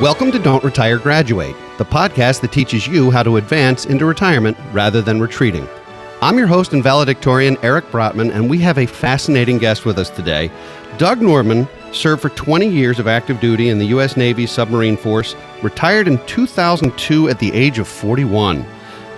Welcome to Don't Retire Graduate, the podcast that teaches you how to advance into retirement rather than retreating. I'm your host and valedictorian, Eric Brotman, and we have a fascinating guest with us today. Doug Nordman served for 20 years of active duty in the U.S. Navy submarine force, retired in 2002 at the age of 41.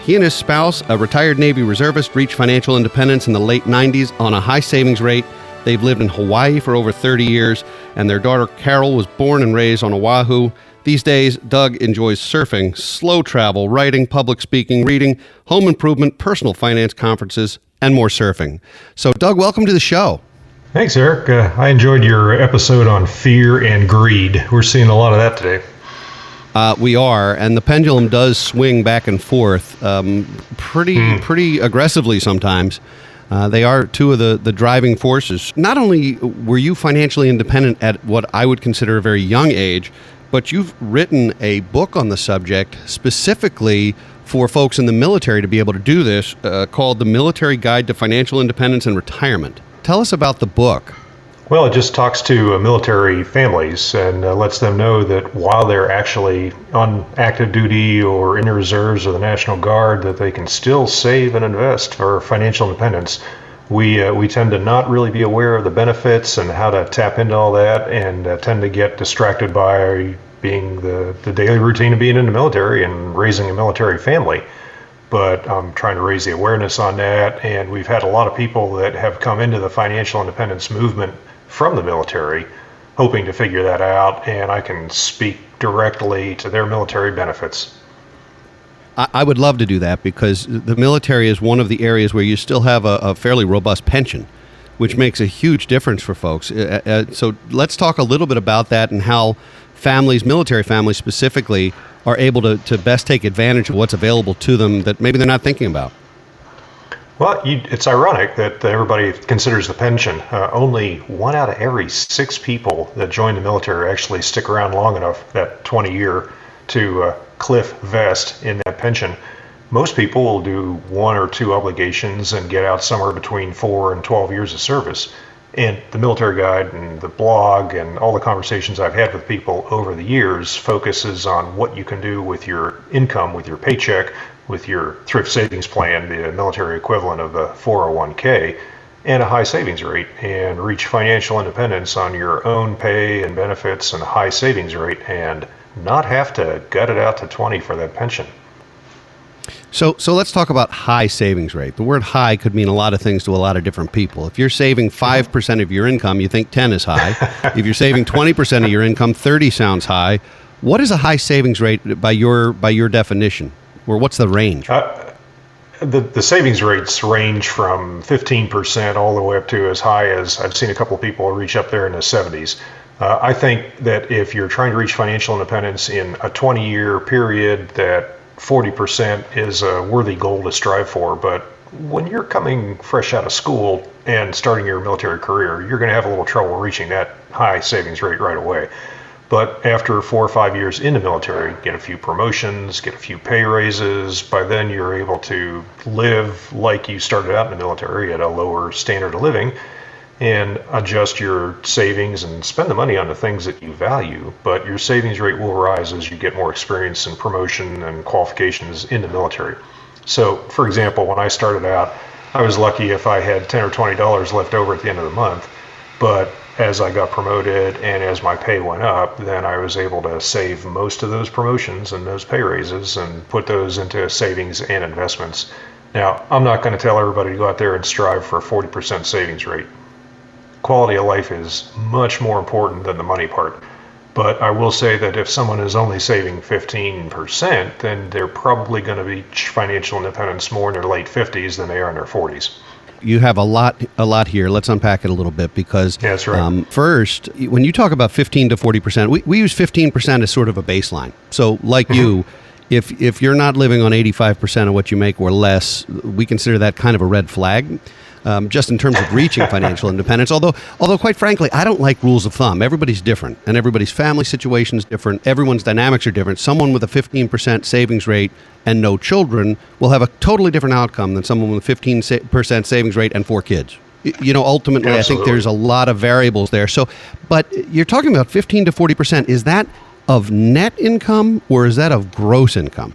He and his spouse, a retired Navy reservist, reached financial independence in the late 90s on a high savings rate. They've lived in Hawaii for over 30 years, and their daughter Carol was born and raised on Oahu. These days, Doug enjoys surfing, slow travel, writing, public speaking, reading, home improvement, personal finance conferences, and more surfing. So, Doug, welcome to the show. Thanks, Eric. Uh, I enjoyed your episode on fear and greed. We're seeing a lot of that today. Uh, we are, and the pendulum does swing back and forth um, pretty, mm. pretty aggressively sometimes. Uh, they are two of the, the driving forces. Not only were you financially independent at what I would consider a very young age, but you've written a book on the subject specifically for folks in the military to be able to do this uh, called The Military Guide to Financial Independence and Retirement. Tell us about the book. Well, it just talks to uh, military families and uh, lets them know that while they're actually on active duty or in the reserves or the National Guard, that they can still save and invest for financial independence we uh, we tend to not really be aware of the benefits and how to tap into all that, and uh, tend to get distracted by being the, the daily routine of being in the military and raising a military family. But I'm trying to raise the awareness on that, and we've had a lot of people that have come into the financial independence movement from the military, hoping to figure that out, and I can speak directly to their military benefits. I, would love to do that because the military is one of the areas where you still have a, a fairly robust pension, which makes a huge difference for folks. Uh, uh, so let's talk a little bit about that and how families, military families specifically, are able to, to best take advantage of what's available to them that maybe they're not thinking about. Well, you, it's ironic that everybody considers the pension. Uh, only one out of every six people that join the military actually stick around long enough, that 20 year, to uh, cliff vest in that pension. Most people will do one or two obligations and get out somewhere between four and 12 years of service. And the military guide and the blog and all the conversations I've had with people over the years focuses on what you can do with your income, with your paycheck, with your thrift savings plan, the military equivalent of a 401k, and a high savings rate, and reach financial independence on your own pay and benefits and high savings rate. And not have to gut it out to 20 for that pension. So, so let's talk about high savings rate. The word high could mean a lot of things to a lot of different people. If you're saving 5% of your income, you think 10 is high. if you're saving 20% of your income, 30 sounds high. What is a high savings rate by your by your definition? Or what's the range? Uh, the, the savings rates range from 15% all the way up to as high as I've seen a couple of people reach up there in the 70s. Uh, I think that if you're trying to reach financial independence in a 20 year period, that 40% is a worthy goal to strive for. But when you're coming fresh out of school and starting your military career, you're going to have a little trouble reaching that high savings rate right away. But after four or five years in the military, get a few promotions, get a few pay raises. By then, you're able to live like you started out in the military at a lower standard of living and adjust your savings and spend the money on the things that you value. But your savings rate will rise as you get more experience and promotion and qualifications in the military. So, for example, when I started out, I was lucky if I had 10 or 20 dollars left over at the end of the month. But as I got promoted and as my pay went up, then I was able to save most of those promotions and those pay raises and put those into savings and investments. Now, I'm not going to tell everybody to go out there and strive for a 40% savings rate quality of life is much more important than the money part. But I will say that if someone is only saving 15%, then they're probably going to reach financial independence more in their late 50s than they are in their 40s. You have a lot, a lot here. Let's unpack it a little bit because yeah, right. Um, first, when you talk about 15 to 40 percent, we, we use 15 percent as sort of a baseline. So, like mm-hmm. you, if if you're not living on 85 percent of what you make or less, we consider that kind of a red flag um, just in terms of reaching financial independence. Although, although quite frankly, I don't like rules of thumb. Everybody's different, and everybody's family situation is different. Everyone's dynamics are different. Someone with a 15% savings rate and no children will have a totally different outcome than someone with a 15% savings rate and four kids. You know, ultimately, Absolutely. I think there's a lot of variables there. So, but you're talking about 15 to 40%. Is that of net income or is that of gross income?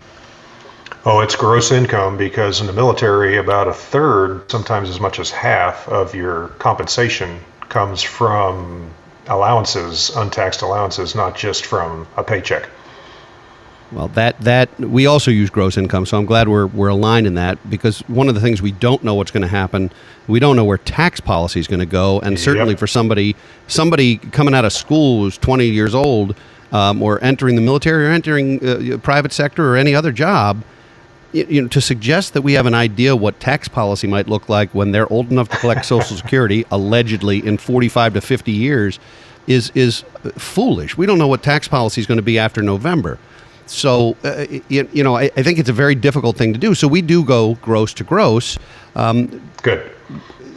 Oh, it's gross income because in the military, about a third, sometimes as much as half of your compensation comes from allowances, untaxed allowances, not just from a paycheck. Well, that that we also use gross income, so I'm glad we're we're aligned in that because one of the things we don't know what's going to happen, we don't know where tax policy is going to go, and certainly yep. for somebody somebody coming out of school who's 20 years old, um, or entering the military or entering uh, private sector or any other job, you, you know, to suggest that we have an idea what tax policy might look like when they're old enough to collect Social Security, allegedly in 45 to 50 years, is is foolish. We don't know what tax policy is going to be after November. So, uh, you, you, know, I, I, think it's a very difficult thing to do. So we do go gross to gross. Um, Good.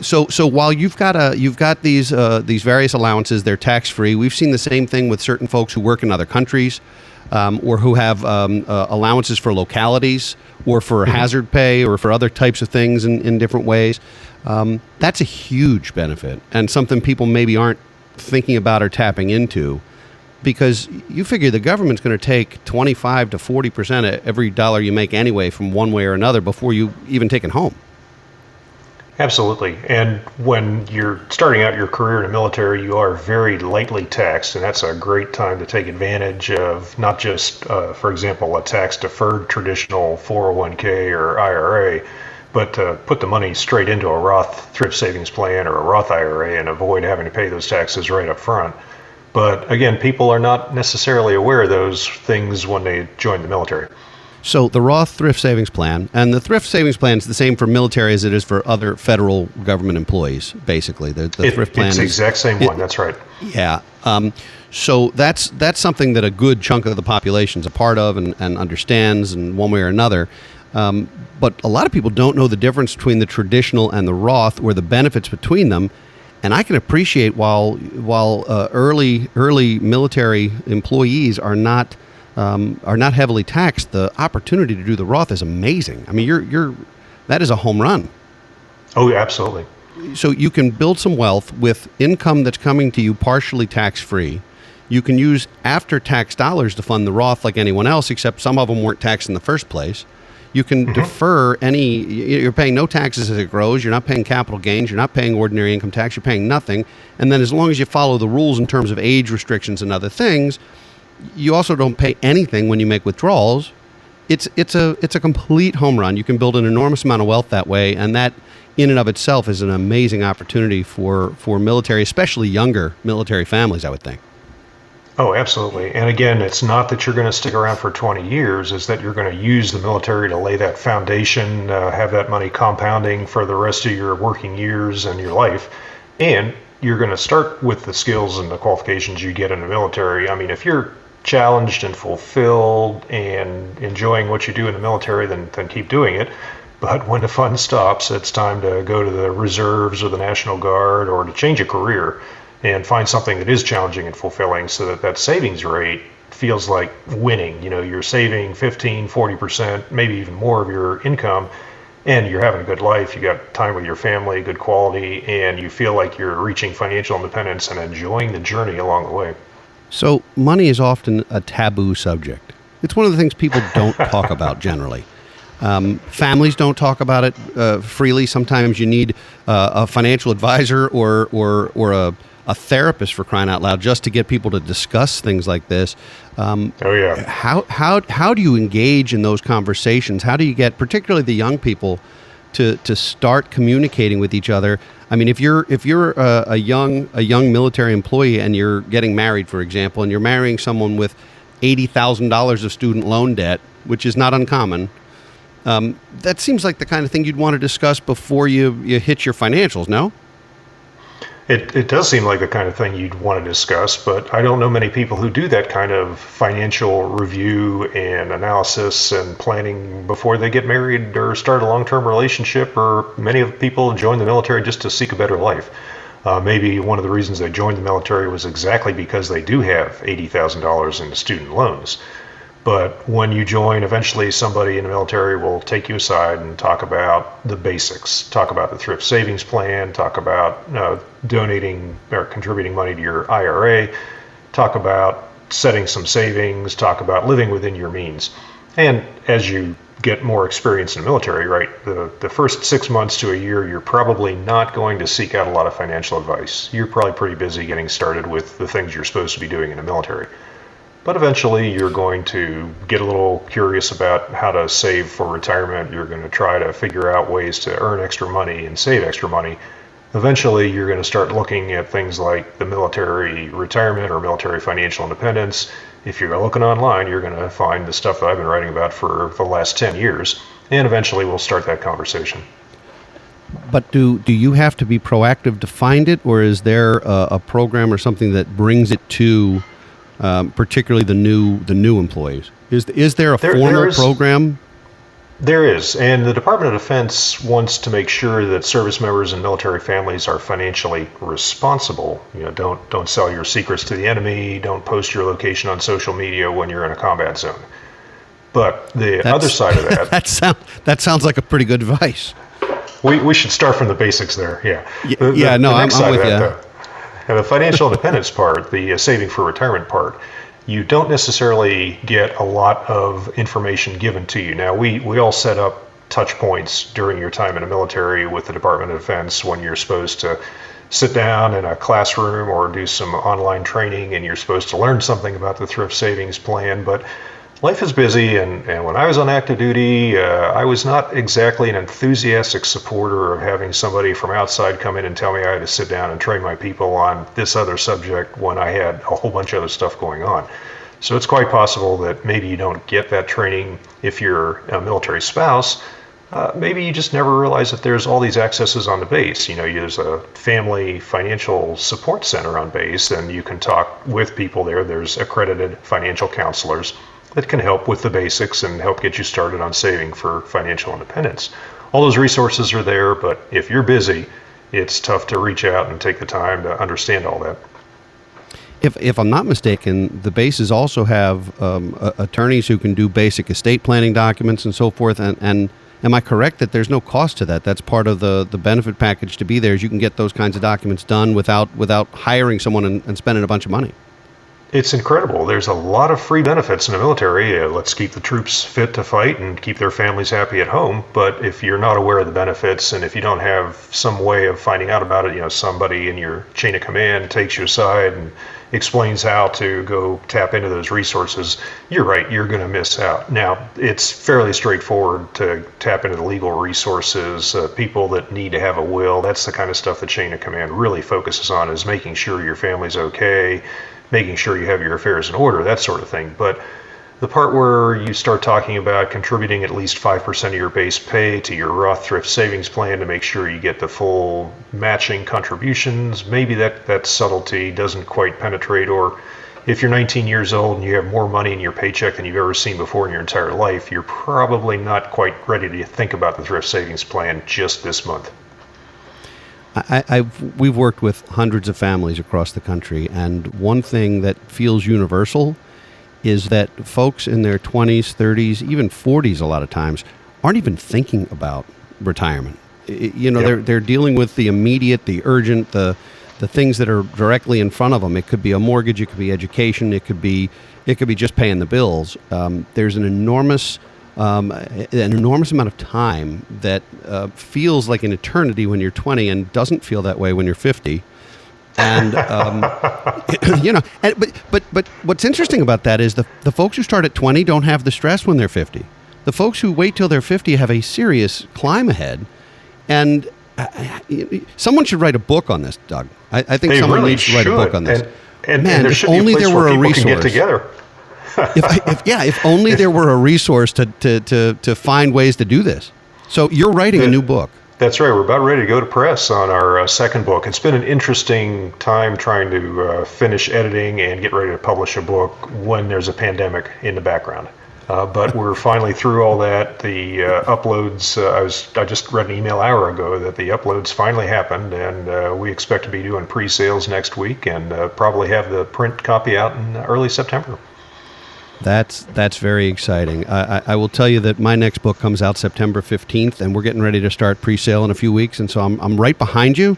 So, so while you've got a, you've got these uh, these various allowances, they're tax free. We've seen the same thing with certain folks who work in other countries, um, or who have um, uh, allowances for localities, or for mm-hmm. hazard pay, or for other types of things in, in different ways. Um, that's a huge benefit, and something people maybe aren't thinking about or tapping into because you figure the government's going to take 25 to 40 percent of every dollar you make anyway from one way or another before you even take it home. Absolutely. And when you're starting out your career in the military, you are very lightly taxed, and that's a great time to take advantage of not just, uh, for example, a tax deferred traditional 401k or IRA, but to put the money straight into a Roth thrift savings plan or a Roth IRA and avoid having to pay those taxes right up front. But again, people are not necessarily aware of those things when they join the military. So the Roth Thrift Savings Plan, and the Thrift Savings Plan is the same for military as it is for other federal government employees. Basically, the, the it, Thrift Plan it's the exact same it, one. That's right. Yeah. Um, so that's that's something that a good chunk of the population is a part of and, and understands in one way or another. Um, but a lot of people don't know the difference between the traditional and the Roth, or the benefits between them and I can appreciate while while uh, early early military employees are not um, are not heavily taxed, the opportunity to do the Roth is amazing. I mean, you're you're that is a home run. Oh, absolutely. So you can build some wealth with income that's coming to you partially tax free. You can use after tax dollars to fund the Roth like anyone else, except some of them weren't taxed in the first place. You can mm-hmm. defer any, you're paying no taxes as it grows. You're not paying capital gains. You're not paying ordinary income tax. You're paying nothing. And then as long as you follow the rules in terms of age restrictions and other things, you also don't pay anything when you make withdrawals. It's, it's, a, it's a complete home run. You can build an enormous amount of wealth that way. And that, in and of itself, is an amazing opportunity for, for military, especially younger military families, I would think. Oh, absolutely. And again, it's not that you're going to stick around for 20 years, it's that you're going to use the military to lay that foundation, uh, have that money compounding for the rest of your working years and your life. And you're going to start with the skills and the qualifications you get in the military. I mean, if you're challenged and fulfilled and enjoying what you do in the military, then, then keep doing it. But when the fun stops, it's time to go to the reserves or the National Guard or to change a career and find something that is challenging and fulfilling so that that savings rate feels like winning. You know, you're saving 15, 40%, maybe even more of your income, and you're having a good life. You got time with your family, good quality, and you feel like you're reaching financial independence and enjoying the journey along the way. So, money is often a taboo subject. It's one of the things people don't talk about generally. Um, families don't talk about it uh, freely. Sometimes you need uh, a financial advisor or, or, or a a therapist for crying out loud just to get people to discuss things like this. Um, oh yeah. How how how do you engage in those conversations? How do you get particularly the young people to to start communicating with each other? I mean, if you're if you're a, a young a young military employee and you're getting married, for example, and you're marrying someone with eighty thousand dollars of student loan debt, which is not uncommon. Um, that seems like the kind of thing you'd want to discuss before you, you hit your financials, no? It, it does seem like the kind of thing you'd want to discuss, but I don't know many people who do that kind of financial review and analysis and planning before they get married or start a long term relationship, or many of people join the military just to seek a better life. Uh, maybe one of the reasons they joined the military was exactly because they do have $80,000 in student loans. But when you join, eventually somebody in the military will take you aside and talk about the basics, talk about the thrift savings plan, talk about uh, donating or contributing money to your IRA, talk about setting some savings, talk about living within your means. And as you get more experience in the military, right, the, the first six months to a year, you're probably not going to seek out a lot of financial advice. You're probably pretty busy getting started with the things you're supposed to be doing in the military. But eventually, you're going to get a little curious about how to save for retirement. You're going to try to figure out ways to earn extra money and save extra money. Eventually, you're going to start looking at things like the military retirement or military financial independence. If you're looking online, you're going to find the stuff that I've been writing about for the last 10 years. And eventually, we'll start that conversation. But do, do you have to be proactive to find it, or is there a, a program or something that brings it to um, particularly the new the new employees? Is is there a there, formal there is, program? There is, and the Department of Defense wants to make sure that service members and military families are financially responsible. You know, don't don't sell your secrets to the enemy. Don't post your location on social media when you're in a combat zone. But the That's, other side of that that sound that sounds like a pretty good advice. We, we should start from the basics there. Yeah. The, yeah. The, no, the I'm, I'm with you. Though, and the financial independence part, the uh, saving for retirement part, you don't necessarily get a lot of information given to you. Now, we, we all set up touch points during your time in the military with the Department of Defense when you're supposed to sit down in a classroom or do some online training and you're supposed to learn something about the thrift savings plan. But life is busy, and, and when I was on active duty, uh, I was not exactly an enthusiastic supporter of having somebody from outside come in and tell me I had to sit down and train my people on this other subject when I had a whole bunch of other stuff going on. So it's quite possible that maybe you don't get that training if you're a military spouse. Uh, maybe you just never realize that there's all these accesses on the base. You know, there's a family financial support center on base, and you can talk with people there. There's accredited financial counselors that can help with the basics and help get you started on saving for financial independence. All those resources are there, but if you're busy, it's tough to reach out and take the time to understand all that. If, if I'm not mistaken, the bases also have um, uh, attorneys who can do basic estate planning documents and so forth. And, and am I correct that there's no cost to that? That's part of the, the benefit package to be there. Is you can get those kinds of documents done without without hiring someone and, and spending a bunch of money. It's incredible. There's a lot of free benefits in the military. Uh, let's keep the troops fit to fight and keep their families happy at home. But if you're not aware of the benefits and if you don't have some way of finding out about it, you know, somebody in your chain of command takes you aside and explains how to go tap into those resources, you're right, you're going to miss out. Now, it's fairly straightforward to tap into the legal resources, uh, people that need to have a will. That's the kind of stuff the chain of command really focuses on is making sure your family's okay making sure you have your affairs in order, that sort of thing. But the part where you start talking about contributing at least 5% of your base pay to your Roth thrift savings plan to make sure you get the full matching contributions, maybe that, that subtlety doesn't quite penetrate. Or if you're 19 years old and you have more money in your paycheck than you've ever seen before in your entire life, you're probably not quite ready to think about the thrift savings plan just this month. I, I've, we've worked with hundreds of families across the country, and one thing that feels universal is that folks in their 20s, 30s, even 40s, a lot of times, aren't even thinking about retirement. You know, yep. they're they're dealing with the immediate, the urgent, the the things that are directly in front of them. It could be a mortgage, it could be education, it could be it could be just paying the bills. Um, there's an enormous um, an enormous amount of time that uh, feels like an eternity when you're 20 and doesn't feel that way when you're 50 and um, you know and, but but but what's interesting about that is the the folks who start at 20 don't have the stress when they're 50 the folks who wait till they're 50 have a serious climb ahead. And uh, someone should write a book on this doug. I, I think they someone really needs to write should. a book on this. And, and, Man, and if only there were a resource. If, I, if, yeah, if only there were a resource to, to, to, to find ways to do this. So you're writing a new book. That's right. We're about ready to go to press on our uh, second book. It's been an interesting time trying to uh, finish editing and get ready to publish a book when there's a pandemic in the background. Uh, but we're finally through all that. The uh, uploads, uh, I was I just read an email hour ago that the uploads finally happened, and uh, we expect to be doing pre-sales next week and probably have the print copy out in early September. That's that's very exciting. I, I, will tell you that my next book comes out September fifteenth, and we're getting ready to start pre-sale in a few weeks, and so I'm I'm right behind you.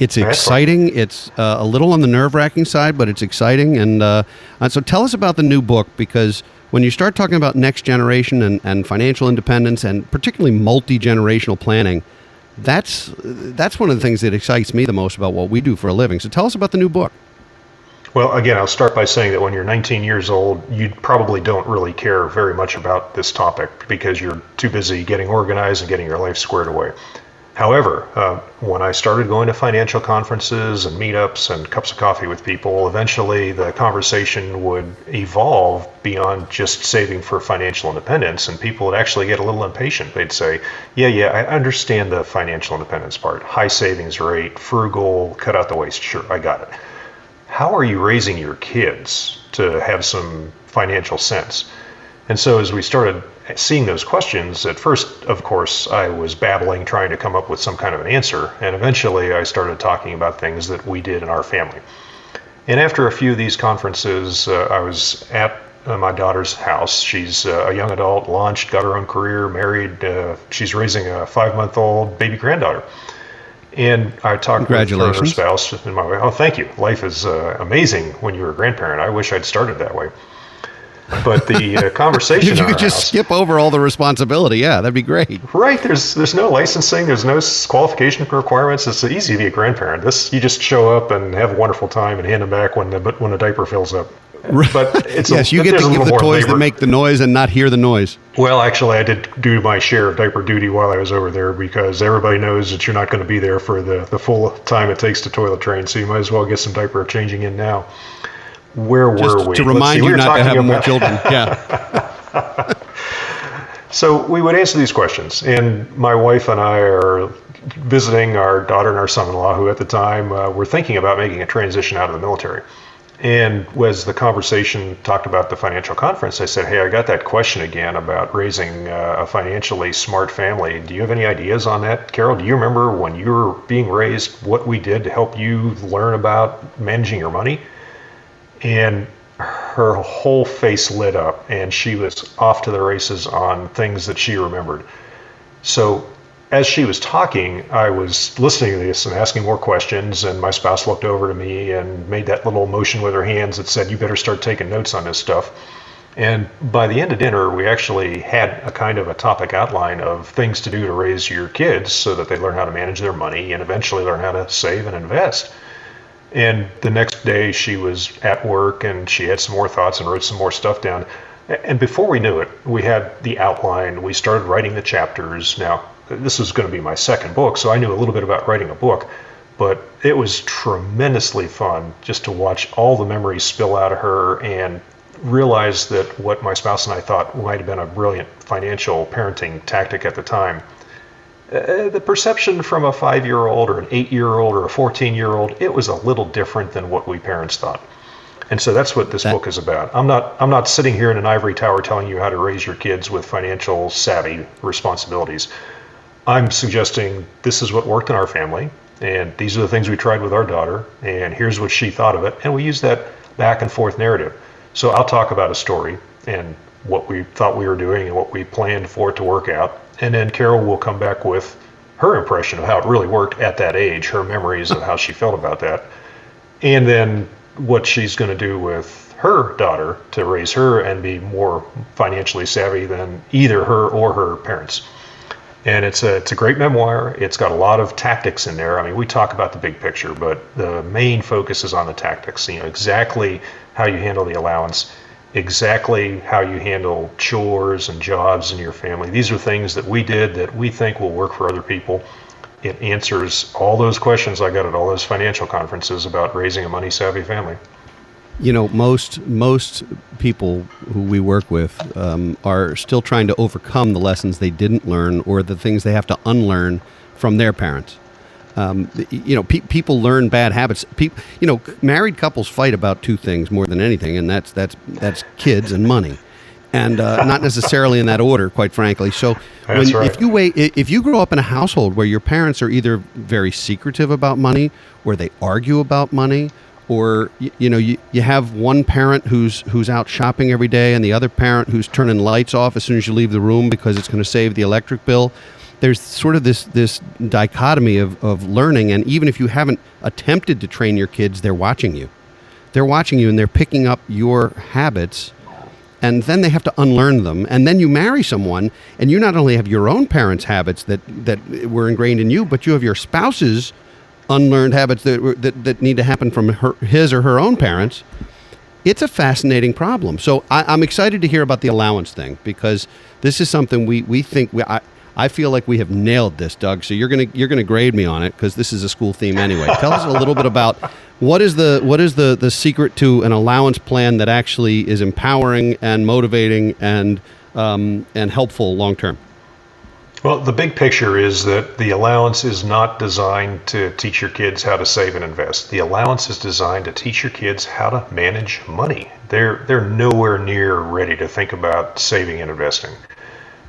It's exciting. It's uh, a little on the nerve wracking side, but it's exciting. And uh, so tell us about the new book because when you start talking about next generation and, and financial independence and particularly multi generational planning, that's that's one of the things that excites me the most about what we do for a living. So tell us about the new book. Well, again, I'll start by saying that when you're 19 years old, you probably don't really care very much about this topic because you're too busy getting organized and getting your life squared away. However, uh, when I started going to financial conferences and meetups and cups of coffee with people, eventually the conversation would evolve beyond just saving for financial independence, and people would actually get a little impatient. They'd say, Yeah, yeah, I understand the financial independence part high savings rate, frugal, cut out the waste. Sure, I got it. How are you raising your kids to have some financial sense? And so as we started seeing those questions, at first, of course, I was babbling, trying to come up with some kind of an answer. And eventually, I started talking about things that we did in our family. And after a few of these conferences, uh, I was at uh, my daughter's house. She's uh, a young adult, launched, got her own career, married. Uh, she's raising a five month old baby granddaughter. And I talked with her spouse and my wife. Oh, thank you. Life is uh, amazing when you're a grandparent. I wish I'd started that way. But the uh, conversation you could just house, skip over all the responsibility. Yeah, that'd be great. Right. There's there's no licensing. There's no qualification requirements. It's easy to be a grandparent. This you just show up and have a wonderful time and hand them back when the when the diaper fills up. But it's yes, a, you get to give the toys labor. that make the noise and not hear the noise. Well, actually, I did do my share of diaper duty while I was over there because everybody knows that you're not going to be there for the, the full time it takes to toilet train, so you might as well get some diaper changing in now where Just were we? To remind see, you we not to have about... more children. Yeah. so we would answer these questions, and my wife and I are visiting our daughter and our son-in-law, who at the time uh, were thinking about making a transition out of the military. And as the conversation talked about the financial conference, I said, Hey, I got that question again about raising uh, a financially smart family. Do you have any ideas on that? Carol, do you remember when you were being raised what we did to help you learn about managing your money? and her whole face lit up and she was off to the races on things that she remembered. So as she was talking, I was listening to this and asking more questions, and my spouse looked over to me and made that little motion with her hands that said, You better start taking notes on this stuff. And by the end of dinner, we actually had a kind of a topic outline of things to do to raise your kids so that they learn how to manage their money and eventually learn how to save and invest. And the next day she was at work and she had some more thoughts and wrote some more stuff down. And before we knew it, we had the outline. We started writing the chapters. Now, this was going to be my second book, so I knew a little bit about writing a book, but it was tremendously fun just to watch all the memories spill out of her and realize that what my spouse and I thought might have been a brilliant financial parenting tactic at the time uh, the perception from a five year old or an eight year old or a 14 year old, it was a little different than what we parents thought. And so that's what this that, book is about. I'm not I'm not sitting here in an ivory tower telling you how to raise your kids with financial savvy responsibilities. I'm suggesting this is what worked in our family, and these are the things we tried with our daughter, and here's what she thought of it, and we use that back and forth narrative. So I'll talk about a story and what we thought we were doing and what we planned for it to work out, and then Carol will come back with her impression of how it really worked at that age, her memories of how she felt about that, and then what she's going to do with her daughter to raise her and be more financially savvy than either her or her parents. And it's a it's a great memoir. It's got a lot of tactics in there. I mean, we talk about the big picture, but the main focus is on the tactics. You know exactly how you handle the allowance, exactly how you handle chores and jobs in your family. These are things that we did that we think will work for other people. It answers all those questions I got at all those financial conferences about raising a money savvy family. You know, most most people who we work with um, are still trying to overcome the lessons they didn't learn or the things they have to unlearn from their parents. Um, you know, pe- people learn bad habits. Pe- you know, married couples fight about two things more than anything, and that's that's that's kids and money, and uh, not necessarily in that order, quite frankly. So, when, right. if you wait, if you grow up in a household where your parents are either very secretive about money, or they argue about money, or you, know, you, you have one parent who's who's out shopping every day, and the other parent who's turning lights off as soon as you leave the room because it's going to save the electric bill. There's sort of this this dichotomy of, of learning and even if you haven't attempted to train your kids they're watching you. They're watching you and they're picking up your habits and then they have to unlearn them. And then you marry someone and you not only have your own parents habits that that were ingrained in you but you have your spouse's unlearned habits that that, that need to happen from her, his or her own parents it's a fascinating problem so I, am excited to hear about the allowance thing because this is something we we think we, I, I feel like we have nailed this, Doug. So you're gonna you're gonna grade me on it because this is a school theme anyway. Tell us a little bit about what is the what is the the secret to an allowance plan that actually is empowering and motivating and um, and helpful long term. Well, the big picture is that the allowance is not designed to teach your kids how to save and invest. The allowance is designed to teach your kids how to manage money. They're they're nowhere near ready to think about saving and investing.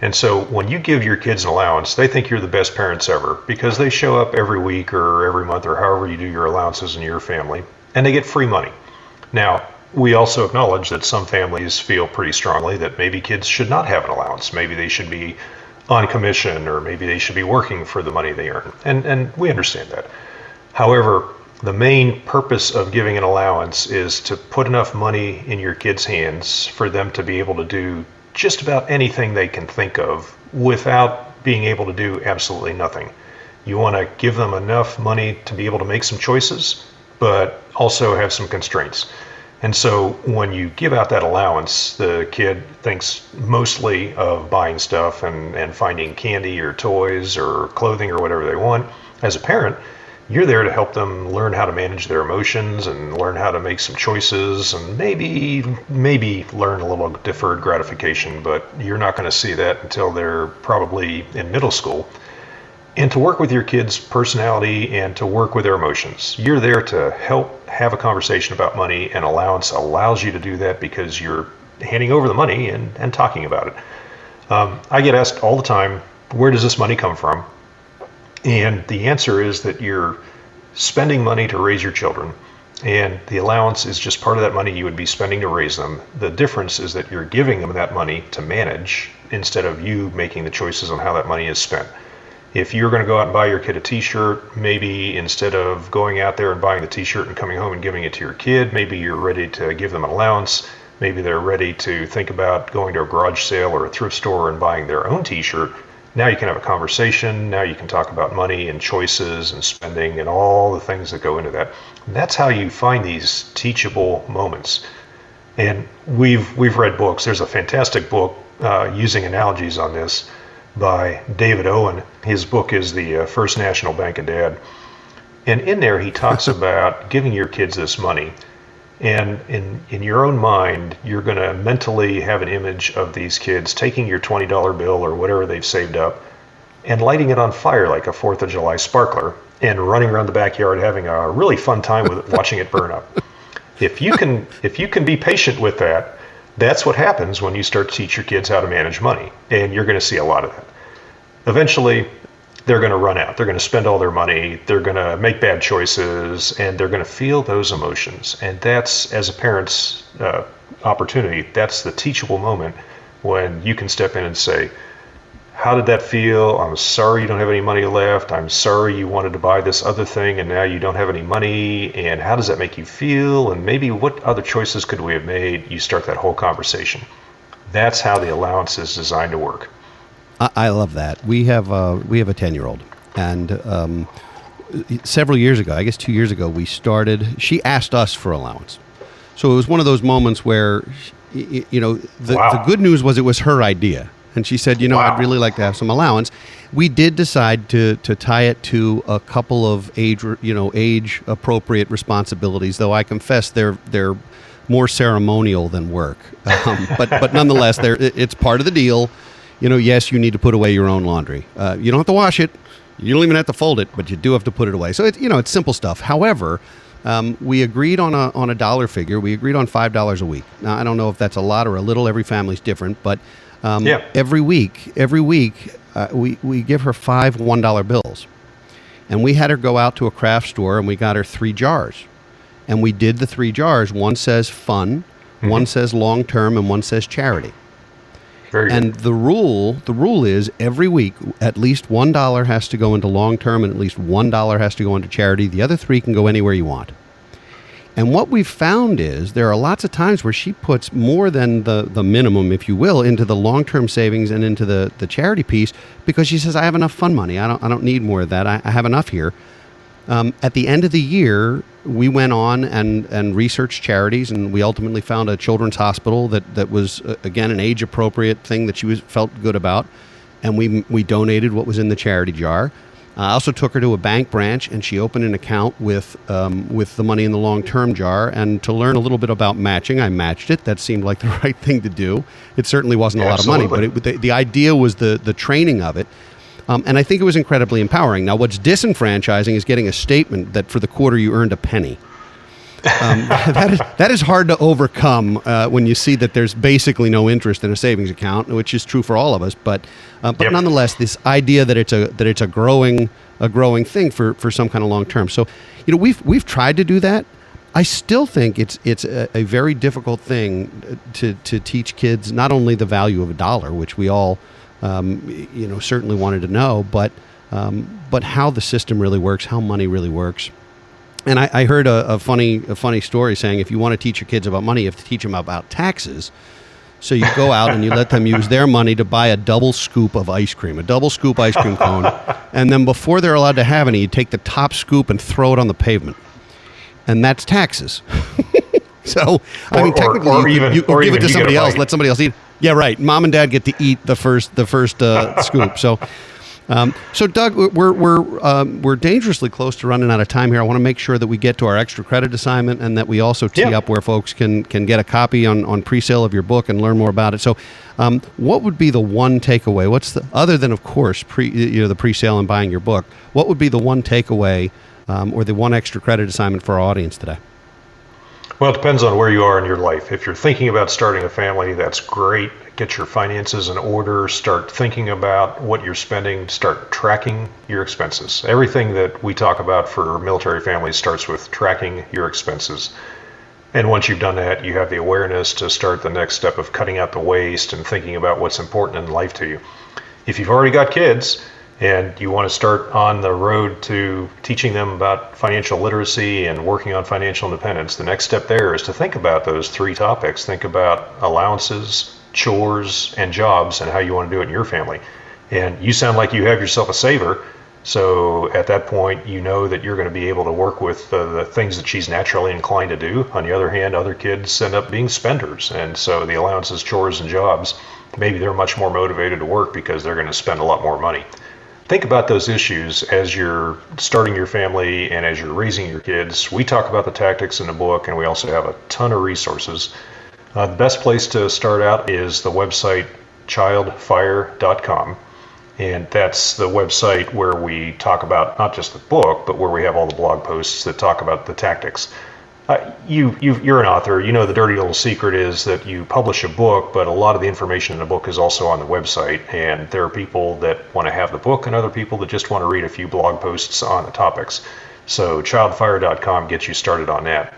And so when you give your kids an allowance, they think you're the best parents ever because they show up every week or every month or however you do your allowances in your family and they get free money. Now, we also acknowledge that some families feel pretty strongly that maybe kids should not have an allowance. Maybe they should be on commission or maybe they should be working for the money they earn. And and we understand that. However, the main purpose of giving an allowance is to put enough money in your kids' hands for them to be able to do just about anything they can think of without being able to do absolutely nothing. You want to give them enough money to be able to make some choices, but also have some constraints. And so when you give out that allowance, the kid thinks mostly of buying stuff and, and finding candy or toys or clothing or whatever they want. As a parent, you're there to help them learn how to manage their emotions and learn how to make some choices and maybe maybe learn a little deferred gratification but you're not going to see that until they're probably in middle school and to work with your kids personality and to work with their emotions you're there to help have a conversation about money and allowance allows you to do that because you're handing over the money and, and talking about it um, i get asked all the time where does this money come from and the answer is that you're spending money to raise your children, and the allowance is just part of that money you would be spending to raise them. The difference is that you're giving them that money to manage instead of you making the choices on how that money is spent. If you're going to go out and buy your kid a t shirt, maybe instead of going out there and buying the t shirt and coming home and giving it to your kid, maybe you're ready to give them an allowance. Maybe they're ready to think about going to a garage sale or a thrift store and buying their own t shirt now you can have a conversation. Now you can talk about money and choices and spending and all the things that go into that. And that's how you find these teachable moments. And we've we've read books. There's a fantastic book uh, using analogies on this by David Owen. His book is the uh, First National Bank of Dad, and in there he talks about giving your kids this money and in, in your own mind, you're going to mentally have an image of these kids taking your $20 bill or whatever they've saved up and lighting it on fire like a 4th of July sparkler and running around the backyard having a really fun time with it, watching it burn up. If you can if you can be patient with that, that's what happens when you start to teach your kids how to manage money and you're going to see a lot of that. Eventually, they're going to run out. They're going to spend all their money. They're going to make bad choices, and they're going to feel those emotions. And that's, as a parent's uh, opportunity, that's the teachable moment when you can step in and say, How did that feel? I'm sorry you don't have any money left. I'm sorry you wanted to buy this other thing and now you don't have any money. And how does that make you feel? And maybe what other choices could we have made? You start that whole conversation. That's how the allowance is designed to work. I, I love that. We have uh, we have a ten year old, and um, several years ago, I guess two years ago, we started. She asked us for allowance, so it was one of those moments where, you know, the, wow. the good news was it was her idea, and she said, you know, wow. I'd really like to have some allowance. We did decide to to tie it to a couple of age, you know, age appropriate responsibilities. Though I confess they're they're more ceremonial than work, um, but but nonetheless, they it's part of the deal you know, yes, you need to put away your own laundry. Uh, you don't have to wash it. You don't even have to fold it, but you do have to put it away. So it's you know it's simple stuff. However, um, we agreed on a on a dollar figure. We agreed on five dollars a week. Now I don't know if that's a lot or a little. Every family's different, but um, yeah. every week, every week, uh, we we give her five one dollar bills, and we had her go out to a craft store and we got her three jars, and we did the three jars. One says fun, mm-hmm. one says long term, and one says charity Very good. And the rule, the rule is every week at least one dollar has to go into long term, and at least one dollar has to go into charity. The other three can go anywhere you want. And what we've found is there are lots of times where she puts more than the, the minimum, if you will, into the long term savings and into the, the charity piece because she says, I have enough fun money. I don't, I don't need more of that. I, I have enough here. Um, at the end of the year, we went on and, and researched charities, and we ultimately found a children's hospital that, that was, uh, again, an age appropriate thing that she was, felt good about. And we, we donated what was in the charity jar. I also took her to a bank branch, and she opened an account with um, with the money in the long term jar. And to learn a little bit about matching, I matched it. That seemed like the right thing to do. It certainly wasn't a lot of money, but it, the, the idea was the the training of it. Um, and I think it was incredibly empowering. Now, what's disenfranchising is getting a statement that for the quarter you earned a penny. Um, that is that is hard to overcome uh, when you see that there's basically no interest in a savings account, which is true for all of us. But uh, but yep. nonetheless, this idea that it's a that it's a growing a growing thing for for some kind of long term. So you know we've we've tried to do that. I still think it's it's a, a, very difficult thing to to teach kids not only the value of a dollar, which we all um, you know certainly wanted to know, but um, but how the system really works, how money really works. And I, I heard a, a, funny a funny story saying if you want to teach your kids about money, you have to teach them about taxes. So you go out and you let them use their money to buy a double scoop of ice cream, a double scoop ice cream cone, and then before they're allowed to have any, you take the top scoop and throw it on the pavement, and that's taxes. so I mean, technically, or, or you, even, you, you give it to somebody else, let somebody else eat. Yeah, right. Mom and dad get to eat the first the first uh, scoop. So um, so, Doug, we're we're um, we're dangerously close to running out of time here. I want to make sure that we get to our extra credit assignment and that we also tee up where folks can can get a copy on on pre-sale of your book and learn more about it. So, um, what would be the one takeaway? What's the other than of course pre you know the pre-sale and buying your book? What would be the one takeaway um, or the one extra credit assignment for our audience today? Well, it depends on where you are in your life. If you're thinking about starting a family, that's great. Get your finances in order, start thinking about what you're spending, start tracking your expenses. Everything that we talk about for military families starts with tracking your expenses. And once you've done that, you have the awareness to start the next step of cutting out the waste and thinking about what's important in life to you. If you've already got kids, and you want to start on the road to teaching them about financial literacy and working on financial independence, the next step there is to think about those three topics. Think about allowances, chores, and jobs, and how you want to do it in your family. And you sound like you have yourself a saver. So at that point, you know that you're going to be able to work with the things that she's naturally inclined to do. On the other hand, other kids end up being spenders. And so the allowances, chores, and jobs, maybe they're much more motivated to work because they're going to spend a lot more money think about those issues as you're starting your family and as you're raising your kids. We talk about the tactics in the book, and we also have a ton of resources. Uh, the best place to start out is the website childfire.com. And that's the website where we talk about not just the book, but where we have all the blog posts that talk about the tactics. Uh, you, you, you're an author. You know the dirty little secret is that you publish a book, but a lot of the information in the book is also on the website. And there are people that want to have the book, and other people that just want to read a few blog posts on the topics. So childfire.com gets you started on that.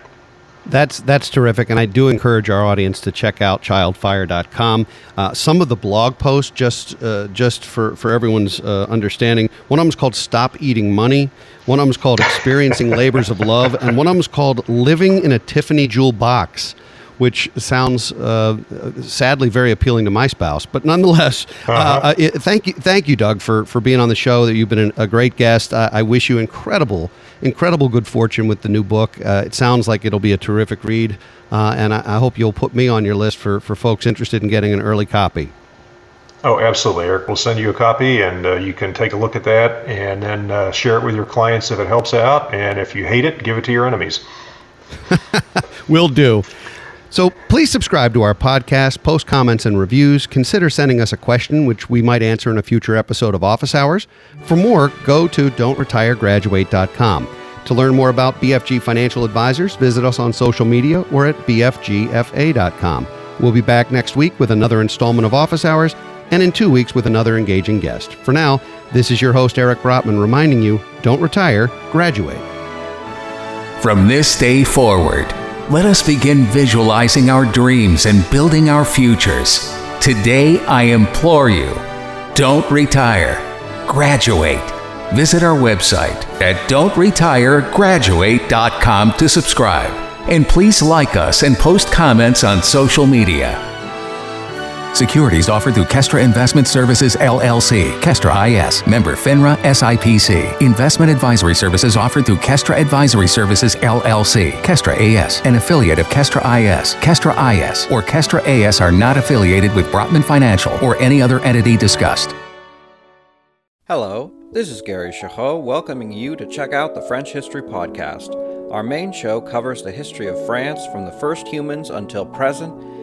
That's that's terrific, and I do encourage our audience to check out childfire.com. Uh, some of the blog posts, just uh, just for for everyone's uh, understanding, one of them is called "Stop Eating Money," one of them is called "Experiencing Labors of Love," and one of them is called "Living in a Tiffany Jewel Box." which sounds uh, sadly very appealing to my spouse. But nonetheless, uh, uh-huh. uh, it, thank you, thank you, Doug, for for being on the show. That you've been a great guest. I wish you incredible, incredible good fortune with the new book. Uh, it sounds like it'll be a terrific read, uh, and I, I hope you'll put me on your list for for folks interested in getting an early copy. Oh, absolutely, Eric. We'll send you a copy, and uh, you can take a look at that, and then uh, share it with your clients if it helps out. And if you hate it, give it to your enemies. Will do. So please subscribe to our podcast, post comments and reviews. Consider sending us a question, which we might answer in a future episode of Office Hours. For more, go to don'tretiregraduate.com. To learn more about BFG Financial Advisors, visit us on social media or at bfgfa.com. We'll be back next week with another installment of Office Hours and in two weeks with another engaging guest. For now, this is your host, Eric Brotman, reminding you don't retire, graduate. From this day forward, let us begin visualizing our dreams and building our futures. Today, I implore you don't retire, graduate. Visit our website at don'tretiregraduate.com to subscribe. And please like us and post comments on social media. Securities offered through Kestra Investment Services LLC, Kestra IS, member FINRA SIPC. Investment advisory services offered through Kestra Advisory Services LLC, Kestra AS, an affiliate of Kestra IS. Kestra IS or Kestra AS are not affiliated with Brotman Financial or any other entity discussed. Hello, this is Gary Chahot welcoming you to check out the French History Podcast. Our main show covers the history of France from the first humans until present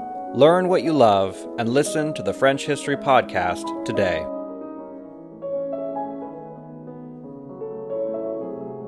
Learn what you love and listen to the French History Podcast today.